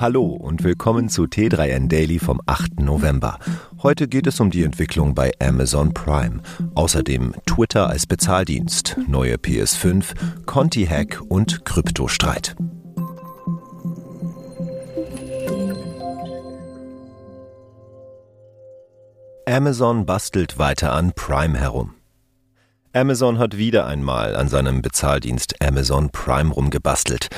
Hallo und willkommen zu T3N Daily vom 8. November. Heute geht es um die Entwicklung bei Amazon Prime. Außerdem Twitter als Bezahldienst, neue PS5, Conti-Hack und Kryptostreit. Amazon bastelt weiter an Prime herum. Amazon hat wieder einmal an seinem Bezahldienst Amazon Prime rumgebastelt.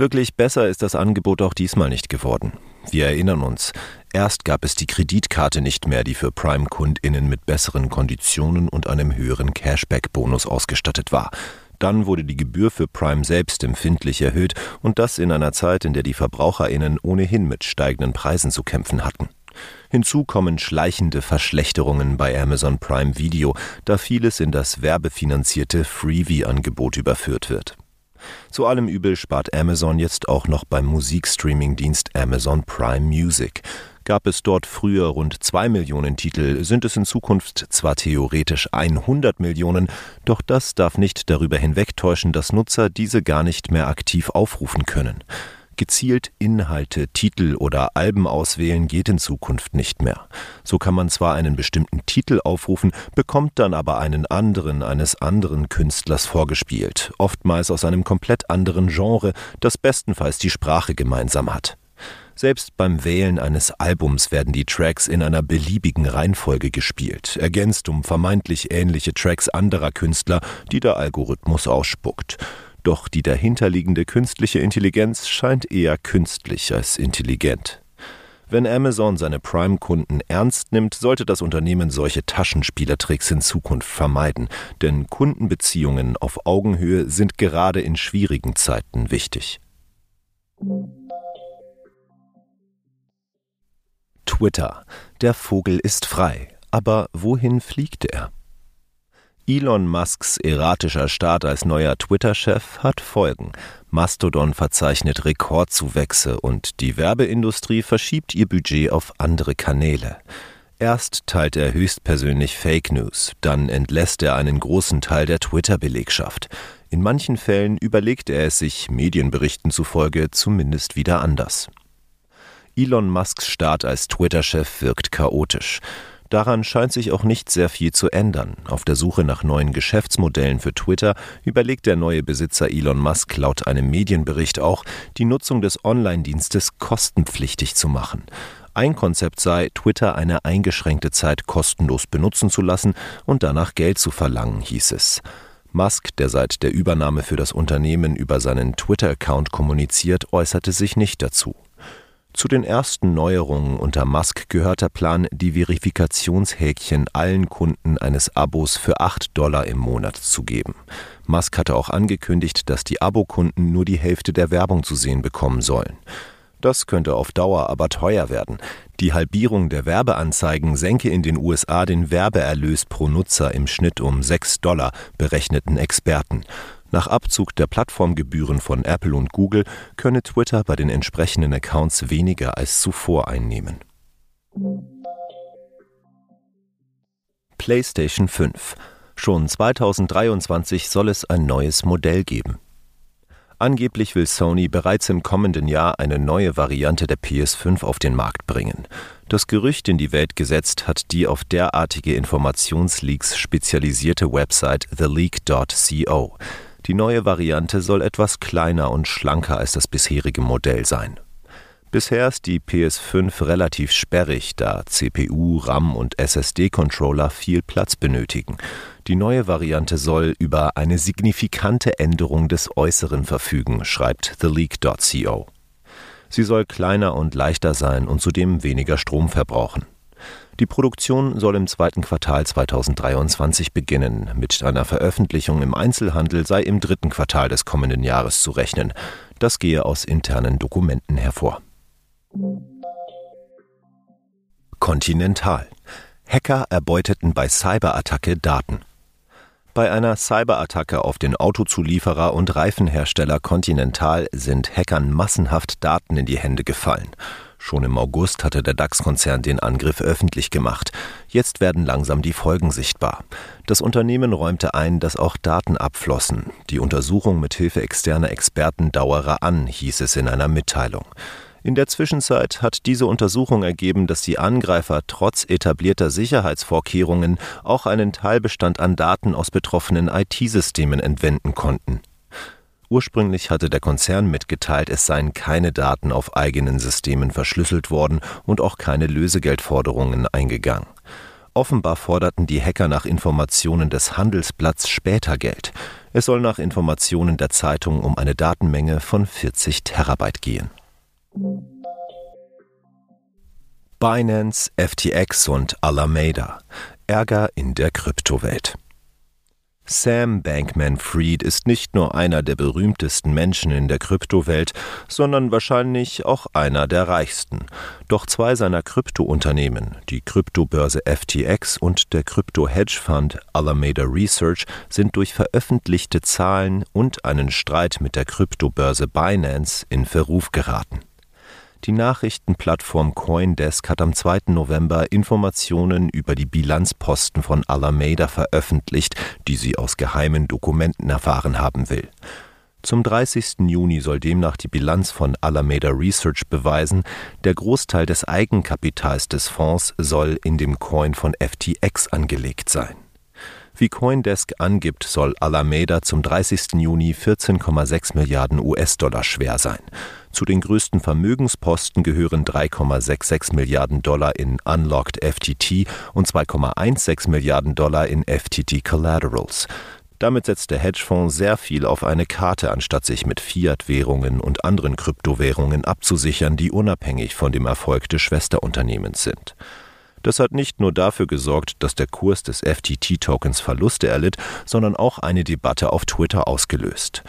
Wirklich besser ist das Angebot auch diesmal nicht geworden. Wir erinnern uns, erst gab es die Kreditkarte nicht mehr, die für Prime-Kundinnen mit besseren Konditionen und einem höheren Cashback-Bonus ausgestattet war. Dann wurde die Gebühr für Prime selbst empfindlich erhöht und das in einer Zeit, in der die Verbraucherinnen ohnehin mit steigenden Preisen zu kämpfen hatten. Hinzu kommen schleichende Verschlechterungen bei Amazon Prime Video, da vieles in das werbefinanzierte Freebie-Angebot überführt wird. Zu allem Übel spart Amazon jetzt auch noch beim Musikstreaming-Dienst Amazon Prime Music. Gab es dort früher rund zwei Millionen Titel, sind es in Zukunft zwar theoretisch 100 Millionen, doch das darf nicht darüber hinwegtäuschen, dass Nutzer diese gar nicht mehr aktiv aufrufen können. Gezielt Inhalte, Titel oder Alben auswählen geht in Zukunft nicht mehr. So kann man zwar einen bestimmten Titel aufrufen, bekommt dann aber einen anderen eines anderen Künstlers vorgespielt, oftmals aus einem komplett anderen Genre, das bestenfalls die Sprache gemeinsam hat. Selbst beim Wählen eines Albums werden die Tracks in einer beliebigen Reihenfolge gespielt, ergänzt um vermeintlich ähnliche Tracks anderer Künstler, die der Algorithmus ausspuckt. Doch die dahinterliegende künstliche Intelligenz scheint eher künstlich als intelligent. Wenn Amazon seine Prime-Kunden ernst nimmt, sollte das Unternehmen solche Taschenspielertricks in Zukunft vermeiden, denn Kundenbeziehungen auf Augenhöhe sind gerade in schwierigen Zeiten wichtig. Twitter. Der Vogel ist frei. Aber wohin fliegt er? Elon Musks erratischer Start als neuer Twitter-Chef hat Folgen. Mastodon verzeichnet Rekordzuwächse und die Werbeindustrie verschiebt ihr Budget auf andere Kanäle. Erst teilt er höchstpersönlich Fake News, dann entlässt er einen großen Teil der Twitter-Belegschaft. In manchen Fällen überlegt er es sich, Medienberichten zufolge, zumindest wieder anders. Elon Musks Start als Twitter-Chef wirkt chaotisch. Daran scheint sich auch nicht sehr viel zu ändern. Auf der Suche nach neuen Geschäftsmodellen für Twitter überlegt der neue Besitzer Elon Musk laut einem Medienbericht auch, die Nutzung des Online-Dienstes kostenpflichtig zu machen. Ein Konzept sei, Twitter eine eingeschränkte Zeit kostenlos benutzen zu lassen und danach Geld zu verlangen, hieß es. Musk, der seit der Übernahme für das Unternehmen über seinen Twitter-Account kommuniziert, äußerte sich nicht dazu. Zu den ersten Neuerungen unter Musk gehört der Plan, die Verifikationshäkchen allen Kunden eines Abos für 8 Dollar im Monat zu geben. Musk hatte auch angekündigt, dass die Abokunden nur die Hälfte der Werbung zu sehen bekommen sollen. Das könnte auf Dauer aber teuer werden. Die Halbierung der Werbeanzeigen senke in den USA den Werbeerlös pro Nutzer im Schnitt um 6 Dollar, berechneten Experten. Nach Abzug der Plattformgebühren von Apple und Google könne Twitter bei den entsprechenden Accounts weniger als zuvor einnehmen. PlayStation 5. Schon 2023 soll es ein neues Modell geben. Angeblich will Sony bereits im kommenden Jahr eine neue Variante der PS5 auf den Markt bringen. Das Gerücht in die Welt gesetzt hat die auf derartige Informationsleaks spezialisierte Website theleak.co. Die neue Variante soll etwas kleiner und schlanker als das bisherige Modell sein. Bisher ist die PS5 relativ sperrig, da CPU, RAM und SSD-Controller viel Platz benötigen. Die neue Variante soll über eine signifikante Änderung des Äußeren verfügen, schreibt TheLeak.co. Sie soll kleiner und leichter sein und zudem weniger Strom verbrauchen. Die Produktion soll im zweiten Quartal 2023 beginnen. Mit einer Veröffentlichung im Einzelhandel sei im dritten Quartal des kommenden Jahres zu rechnen. Das gehe aus internen Dokumenten hervor. Continental. Hacker erbeuteten bei Cyberattacke Daten. Bei einer Cyberattacke auf den Autozulieferer und Reifenhersteller Continental sind Hackern massenhaft Daten in die Hände gefallen. Schon im August hatte der DAX-Konzern den Angriff öffentlich gemacht. Jetzt werden langsam die Folgen sichtbar. Das Unternehmen räumte ein, dass auch Daten abflossen. Die Untersuchung mit Hilfe externer Experten dauere an, hieß es in einer Mitteilung. In der Zwischenzeit hat diese Untersuchung ergeben, dass die Angreifer trotz etablierter Sicherheitsvorkehrungen auch einen Teilbestand an Daten aus betroffenen IT-Systemen entwenden konnten. Ursprünglich hatte der Konzern mitgeteilt, es seien keine Daten auf eigenen Systemen verschlüsselt worden und auch keine Lösegeldforderungen eingegangen. Offenbar forderten die Hacker nach Informationen des Handelsblatts später Geld. Es soll nach Informationen der Zeitung um eine Datenmenge von 40 Terabyte gehen. Binance, FTX und Alameda. Ärger in der Kryptowelt. Sam Bankman-Fried ist nicht nur einer der berühmtesten Menschen in der Kryptowelt, sondern wahrscheinlich auch einer der reichsten. Doch zwei seiner Kryptounternehmen, die Kryptobörse FTX und der Krypto-Hedgefonds Alameda Research, sind durch veröffentlichte Zahlen und einen Streit mit der Kryptobörse Binance in Verruf geraten. Die Nachrichtenplattform Coindesk hat am 2. November Informationen über die Bilanzposten von Alameda veröffentlicht, die sie aus geheimen Dokumenten erfahren haben will. Zum 30. Juni soll demnach die Bilanz von Alameda Research beweisen, der Großteil des Eigenkapitals des Fonds soll in dem Coin von FTX angelegt sein. Wie Coindesk angibt, soll Alameda zum 30. Juni 14,6 Milliarden US-Dollar schwer sein. Zu den größten Vermögensposten gehören 3,66 Milliarden Dollar in Unlocked FTT und 2,16 Milliarden Dollar in FTT Collaterals. Damit setzt der Hedgefonds sehr viel auf eine Karte, anstatt sich mit Fiat-Währungen und anderen Kryptowährungen abzusichern, die unabhängig von dem Erfolg des Schwesterunternehmens sind. Das hat nicht nur dafür gesorgt, dass der Kurs des FTT-Tokens Verluste erlitt, sondern auch eine Debatte auf Twitter ausgelöst.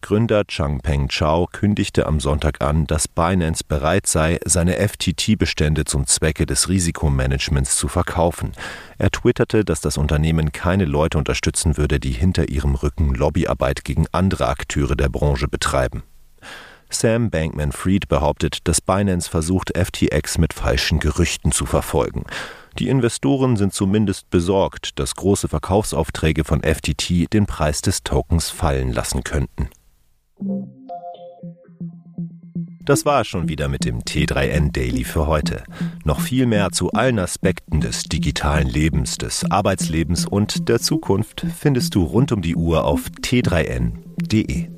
Gründer Changpeng Chao kündigte am Sonntag an, dass Binance bereit sei, seine FTT-Bestände zum Zwecke des Risikomanagements zu verkaufen. Er twitterte, dass das Unternehmen keine Leute unterstützen würde, die hinter ihrem Rücken Lobbyarbeit gegen andere Akteure der Branche betreiben. Sam Bankman-Fried behauptet, dass Binance versucht, FTX mit falschen Gerüchten zu verfolgen. Die Investoren sind zumindest besorgt, dass große Verkaufsaufträge von FTT den Preis des Tokens fallen lassen könnten. Das war schon wieder mit dem T3N Daily für heute. Noch viel mehr zu allen Aspekten des digitalen Lebens, des Arbeitslebens und der Zukunft findest du rund um die Uhr auf t3n.de.